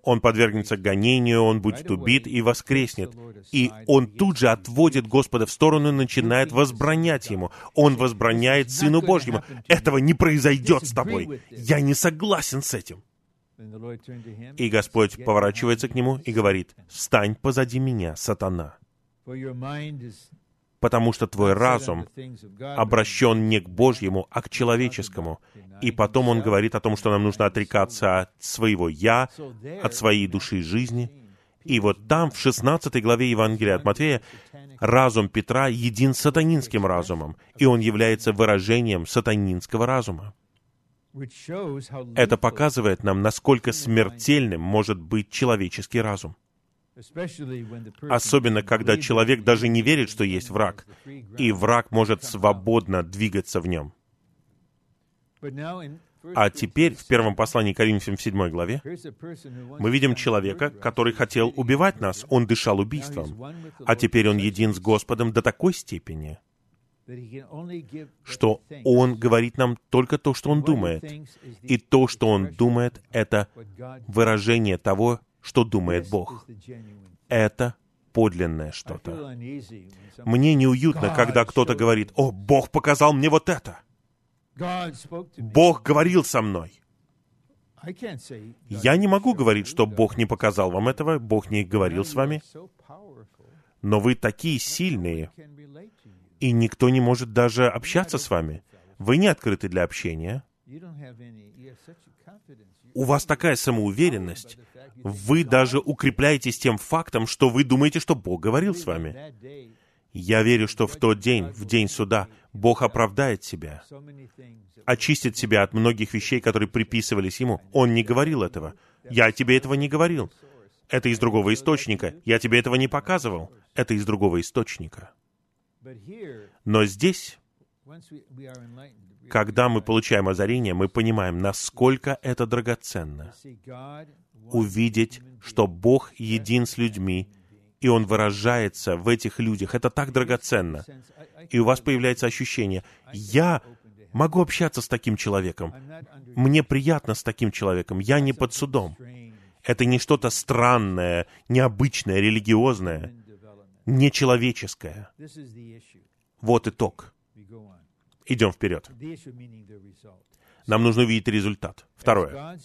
он подвергнется гонению, он будет убит и воскреснет. И он тут же отводит Господа в сторону и начинает возбранять ему. Он возбраняет Сыну Божьему. Этого не произойдет с тобой. Я не согласен с этим. И Господь поворачивается к нему и говорит, «Стань позади меня, сатана, потому что твой разум обращен не к Божьему, а к человеческому. И потом он говорит о том, что нам нужно отрекаться от своего «я», от своей души и жизни. И вот там, в 16 главе Евангелия от Матфея, разум Петра един сатанинским разумом, и он является выражением сатанинского разума. Это показывает нам, насколько смертельным может быть человеческий разум. Особенно, когда человек даже не верит, что есть враг, и враг может свободно двигаться в нем. А теперь, в первом послании Коринфянам в 7 главе, мы видим человека, который хотел убивать нас. Он дышал убийством. А теперь он един с Господом до такой степени, что он говорит нам только то, что он думает. И то, что он думает, это выражение того, что думает Бог. Это подлинное что-то. Мне неуютно, когда кто-то говорит, «О, Бог показал мне вот это!» Бог говорил со мной. Я не могу говорить, что Бог не показал вам этого, Бог не говорил с вами, но вы такие сильные, и никто не может даже общаться с вами. Вы не открыты для общения. У вас такая самоуверенность. Вы даже укрепляетесь тем фактом, что вы думаете, что Бог говорил с вами. Я верю, что в тот день, в день суда, Бог оправдает себя, очистит себя от многих вещей, которые приписывались Ему. Он не говорил этого. Я тебе этого не говорил. Это из другого источника. Я тебе этого не показывал. Это из другого источника. Но здесь, когда мы получаем озарение, мы понимаем, насколько это драгоценно. Увидеть, что Бог един с людьми, и Он выражается в этих людях. Это так драгоценно. И у вас появляется ощущение, я могу общаться с таким человеком. Мне приятно с таким человеком. Я не под судом. Это не что-то странное, необычное, религиозное, нечеловеческое. Вот итог. Идем вперед. Нам нужно увидеть результат. Второе.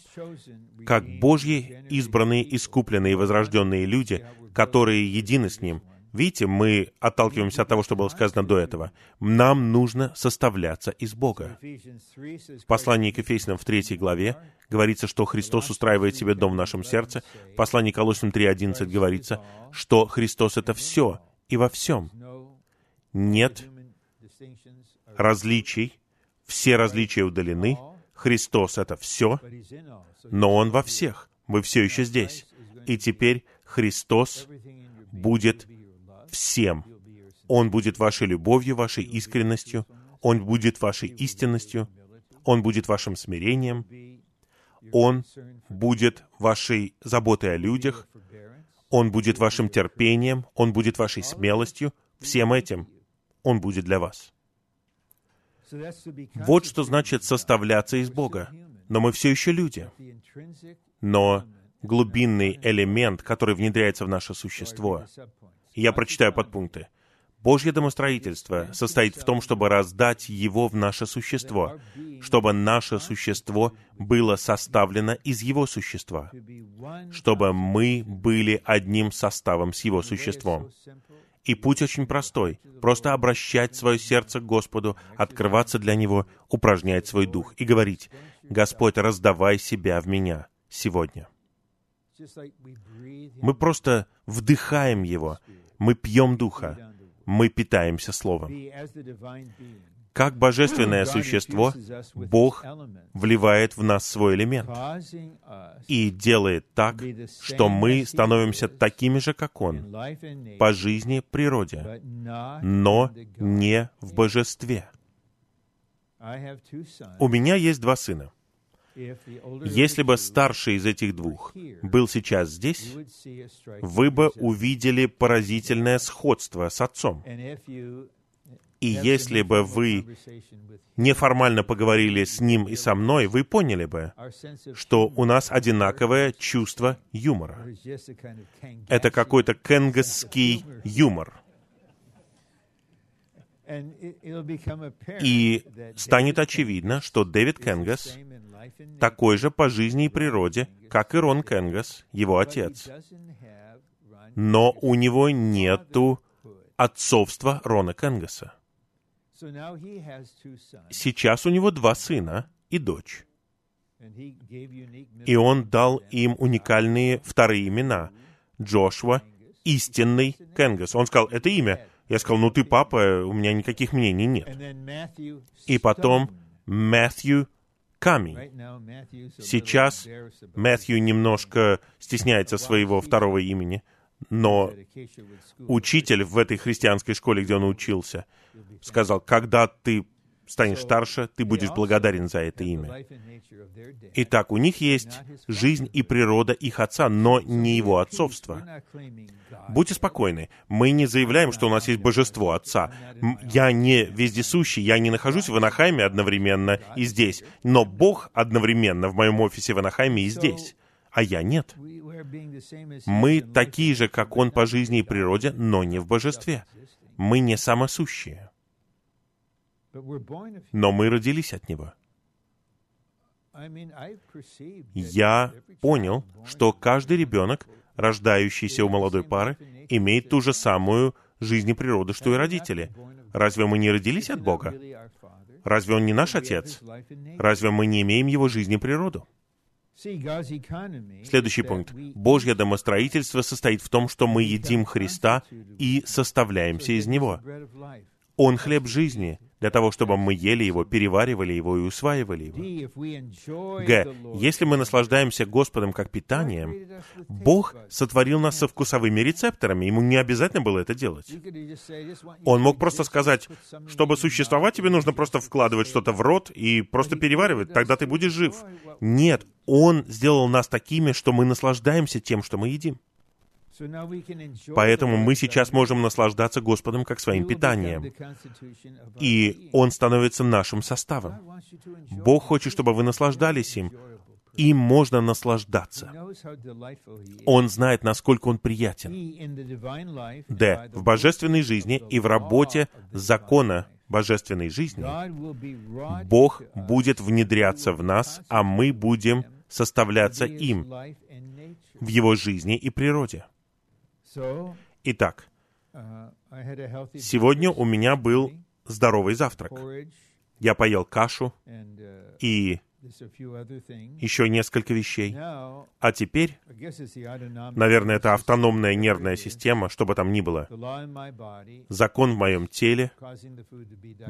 Как Божьи избранные, искупленные и возрожденные люди, которые едины с Ним, Видите, мы отталкиваемся от того, что было сказано до этого. Нам нужно составляться из Бога. В послании к Ефесянам в третьей главе говорится, что Христос устраивает себе дом в нашем сердце. В послании к Колоссям 3.11 говорится, что Христос — это все и во всем. Нет различий, все различия удалены, Христос — это все, но Он во всех. Мы все еще здесь. И теперь Христос будет всем. Он будет вашей любовью, вашей искренностью, Он будет вашей истинностью, Он будет вашим смирением, Он будет вашей заботой о людях, Он будет вашим терпением, Он будет вашей смелостью. Всем этим Он будет для вас. Вот что значит составляться из Бога. Но мы все еще люди. Но глубинный элемент, который внедряется в наше существо, я прочитаю подпункты. Божье домостроительство состоит в том, чтобы раздать его в наше существо, чтобы наше существо было составлено из его существа, чтобы мы были одним составом с его существом. И путь очень простой. Просто обращать свое сердце к Господу, открываться для Него, упражнять свой дух и говорить, «Господь, раздавай себя в меня сегодня». Мы просто вдыхаем Его, мы пьем Духа, мы питаемся Словом. Как божественное существо, Бог вливает в нас свой элемент и делает так, что мы становимся такими же, как Он, по жизни, природе, но не в божестве. У меня есть два сына. Если бы старший из этих двух был сейчас здесь, вы бы увидели поразительное сходство с отцом. И если бы вы неформально поговорили с ним и со мной, вы поняли бы, что у нас одинаковое чувство юмора. Это какой-то кенгасский юмор. И станет очевидно, что Дэвид Кенгас такой же по жизни и природе, как и Рон Кенгас, его отец. Но у него нету отцовства Рона Кенгаса. Сейчас у него два сына и дочь. И он дал им уникальные вторые имена. Джошуа, истинный Кенгас. Он сказал, это имя. Я сказал, ну ты папа, у меня никаких мнений нет. И потом Матthew Ками. Сейчас Матthew немножко стесняется своего второго имени, но учитель в этой христианской школе, где он учился, сказал, когда ты станешь старше, ты будешь благодарен за это имя. Итак, у них есть жизнь и природа их отца, но не его отцовство. Будьте спокойны, мы не заявляем, что у нас есть божество отца. Я не вездесущий, я не нахожусь в Анахайме одновременно и здесь, но Бог одновременно в моем офисе в Анахайме и здесь а я нет. Мы такие же, как Он по жизни и природе, но не в божестве. Мы не самосущие но мы родились от Него. Я понял, что каждый ребенок, рождающийся у молодой пары, имеет ту же самую жизнь и природу, что и родители. Разве мы не родились от Бога? Разве Он не наш Отец? Разве мы не имеем Его жизнь и природу? Следующий пункт. Божье домостроительство состоит в том, что мы едим Христа и составляемся из Него. Он хлеб жизни, для того, чтобы мы ели его, переваривали его и усваивали его. Г. Если мы наслаждаемся Господом как питанием, Бог сотворил нас со вкусовыми рецепторами, ему не обязательно было это делать. Он мог просто сказать, чтобы существовать, тебе нужно просто вкладывать что-то в рот и просто переваривать, тогда ты будешь жив. Нет, Он сделал нас такими, что мы наслаждаемся тем, что мы едим. Поэтому мы сейчас можем наслаждаться Господом как своим питанием. И Он становится нашим составом. Бог хочет, чтобы вы наслаждались им. Им можно наслаждаться. Он знает, насколько Он приятен. Д. В божественной жизни и в работе закона божественной жизни Бог будет внедряться в нас, а мы будем составляться им в Его жизни и природе. Итак, uh, сегодня у меня был здоровый завтрак. Я поел кашу uh, и еще несколько вещей. А теперь, наверное, это автономная нервная система, что бы там ни было. Закон в моем теле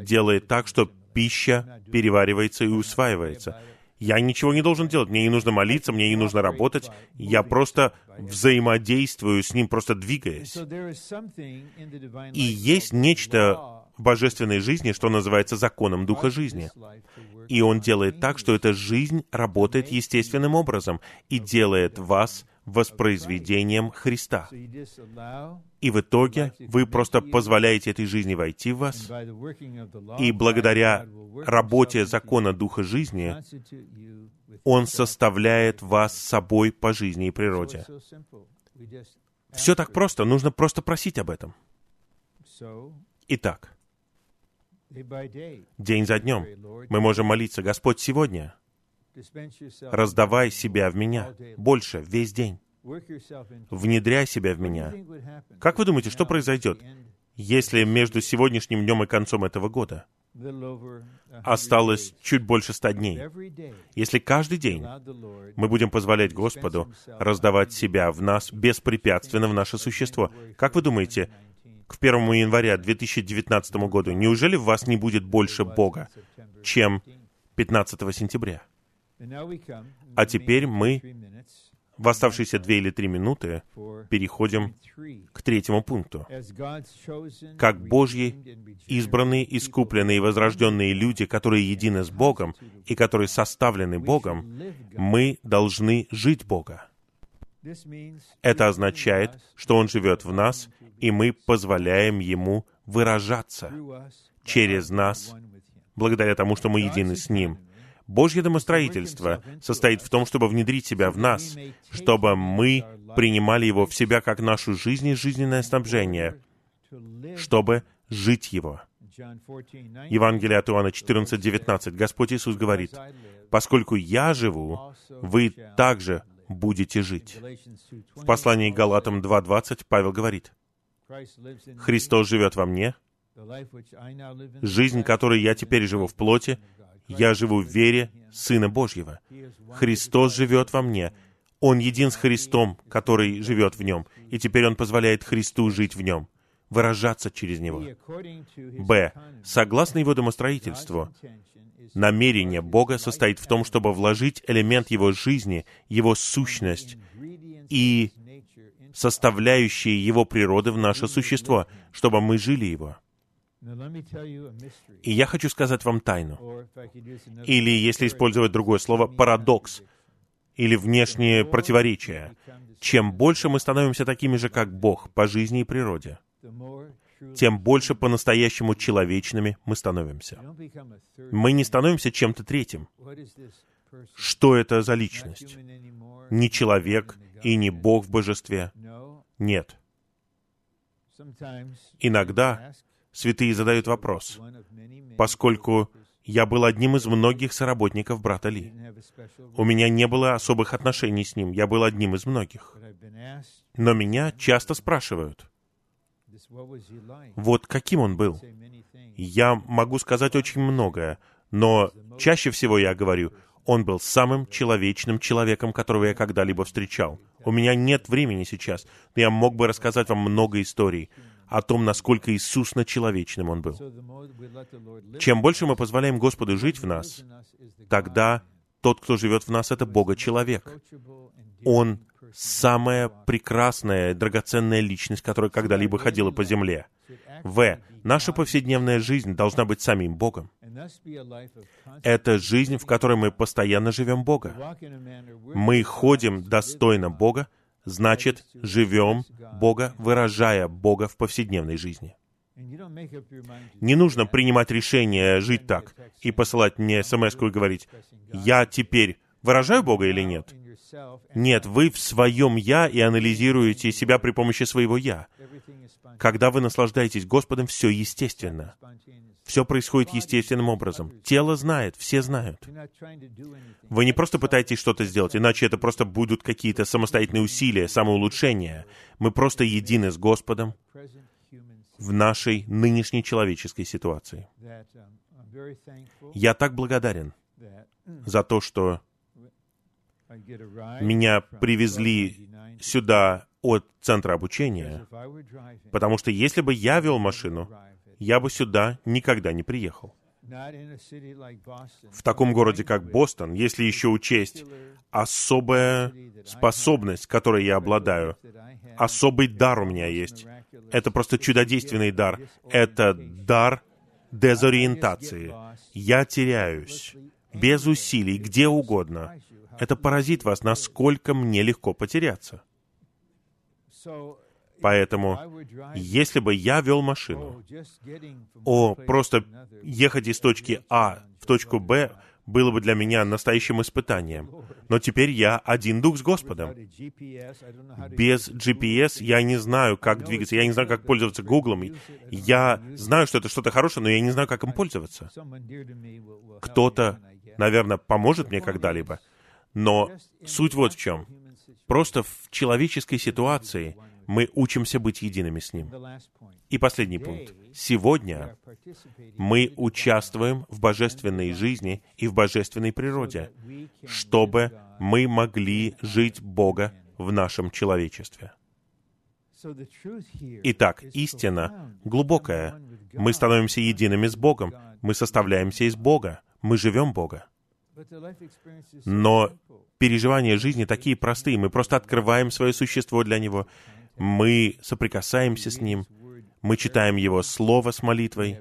делает так, что пища переваривается и усваивается. Я ничего не должен делать, мне не нужно молиться, мне не нужно работать, я просто взаимодействую с ним, просто двигаясь. И есть нечто в божественной жизни, что называется законом Духа жизни. И он делает так, что эта жизнь работает естественным образом и делает вас воспроизведением Христа. И в итоге вы просто позволяете этой жизни войти в вас, и благодаря работе закона Духа жизни Он составляет вас собой по жизни и природе. Все так просто, нужно просто просить об этом. Итак, день за днем мы можем молиться, Господь, сегодня раздавай себя в меня больше, весь день. Внедряй себя в меня. Как вы думаете, что произойдет, если между сегодняшним днем и концом этого года осталось чуть больше ста дней. Если каждый день мы будем позволять Господу раздавать себя в нас беспрепятственно в наше существо, как вы думаете, к 1 января 2019 году, неужели в вас не будет больше Бога, чем 15 сентября? А теперь мы в оставшиеся две или три минуты переходим к третьему пункту. Как Божьи, избранные, искупленные и возрожденные люди, которые едины с Богом и которые составлены Богом, мы должны жить Бога. Это означает, что Он живет в нас, и мы позволяем Ему выражаться через нас, благодаря тому, что мы едины с Ним — Божье домостроительство состоит в том, чтобы внедрить себя в нас, чтобы мы принимали его в себя как нашу жизнь и жизненное снабжение, чтобы жить его. Евангелие от Иоанна 14, 19. Господь Иисус говорит, «Поскольку я живу, вы также будете жить». В послании к Галатам 2.20 Павел говорит, Христос живет во мне. Жизнь, которой я теперь живу в плоти, я живу в вере Сына Божьего. Христос живет во мне. Он един с Христом, который живет в нем, и теперь Он позволяет Христу жить в нем, выражаться через Него. Б. Согласно Его домостроительству, намерение Бога состоит в том, чтобы вложить элемент Его жизни, Его сущность и составляющие Его природы в наше существо, чтобы мы жили Его. И я хочу сказать вам тайну. Или, если использовать другое слово, парадокс, или внешние противоречия. Чем больше мы становимся такими же, как Бог, по жизни и природе, тем больше по-настоящему человечными мы становимся. Мы не становимся чем-то третьим. Что это за личность? Не человек и не Бог в божестве. Нет. Иногда святые задают вопрос, поскольку я был одним из многих соработников брата Ли. У меня не было особых отношений с ним, я был одним из многих. Но меня часто спрашивают, вот каким он был? Я могу сказать очень многое, но чаще всего я говорю, он был самым человечным человеком, которого я когда-либо встречал. У меня нет времени сейчас, но я мог бы рассказать вам много историй о том, насколько Иисусно человечным Он был. Чем больше мы позволяем Господу жить в нас, тогда тот, кто живет в нас, это Бога-человек. Он самая прекрасная, драгоценная личность, которая когда-либо ходила по земле. В. Наша повседневная жизнь должна быть самим Богом. Это жизнь, в которой мы постоянно живем Бога. Мы ходим достойно Бога, значит, живем Бога, выражая Бога в повседневной жизни. Не нужно принимать решение жить так и посылать мне смс и говорить, «Я теперь выражаю Бога или нет?» Нет, вы в своем «я» и анализируете себя при помощи своего «я». Когда вы наслаждаетесь Господом, все естественно. Все происходит естественным образом. Тело знает, все знают. Вы не просто пытаетесь что-то сделать, иначе это просто будут какие-то самостоятельные усилия, самоулучшения. Мы просто едины с Господом в нашей нынешней человеческой ситуации. Я так благодарен за то, что меня привезли сюда от центра обучения, потому что если бы я вел машину, я бы сюда никогда не приехал. В таком городе, как Бостон, если еще учесть особая способность, которой я обладаю, особый дар у меня есть. Это просто чудодейственный дар. Это дар дезориентации. Я теряюсь без усилий, где угодно. Это поразит вас, насколько мне легко потеряться. Поэтому, если бы я вел машину, о, просто ехать из точки А в точку Б было бы для меня настоящим испытанием. Но теперь я один дух с Господом. Без GPS я не знаю, как двигаться, я не знаю, как пользоваться Гуглом. Я знаю, что это что-то хорошее, но я не знаю, как им пользоваться. Кто-то, наверное, поможет мне когда-либо. Но суть вот в чем. Просто в человеческой ситуации — мы учимся быть едиными с Ним. И последний пункт. Сегодня мы участвуем в божественной жизни и в божественной природе, чтобы мы могли жить Бога в нашем человечестве. Итак, истина глубокая. Мы становимся едиными с Богом. Мы составляемся из Бога. Мы живем Бога. Но переживания жизни такие простые. Мы просто открываем свое существо для Него мы соприкасаемся с Ним, мы читаем Его Слово с молитвой,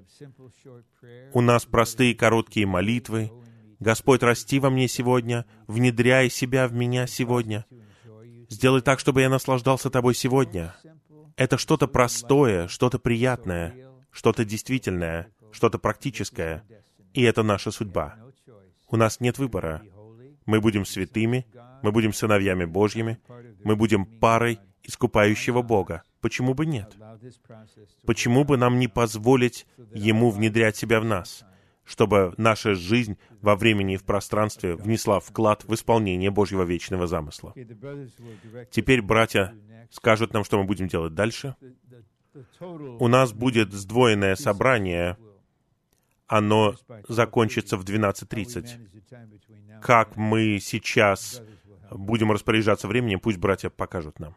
у нас простые короткие молитвы. Господь, расти во мне сегодня, внедряй себя в меня сегодня. Сделай так, чтобы я наслаждался Тобой сегодня. Это что-то простое, что-то приятное, что-то действительное, что-то практическое. И это наша судьба. У нас нет выбора. Мы будем святыми, мы будем сыновьями Божьими, мы будем парой искупающего Бога. Почему бы нет? Почему бы нам не позволить Ему внедрять себя в нас, чтобы наша жизнь во времени и в пространстве внесла вклад в исполнение Божьего вечного замысла? Теперь братья скажут нам, что мы будем делать дальше. У нас будет сдвоенное собрание, оно закончится в 12.30. Как мы сейчас будем распоряжаться временем, пусть братья покажут нам.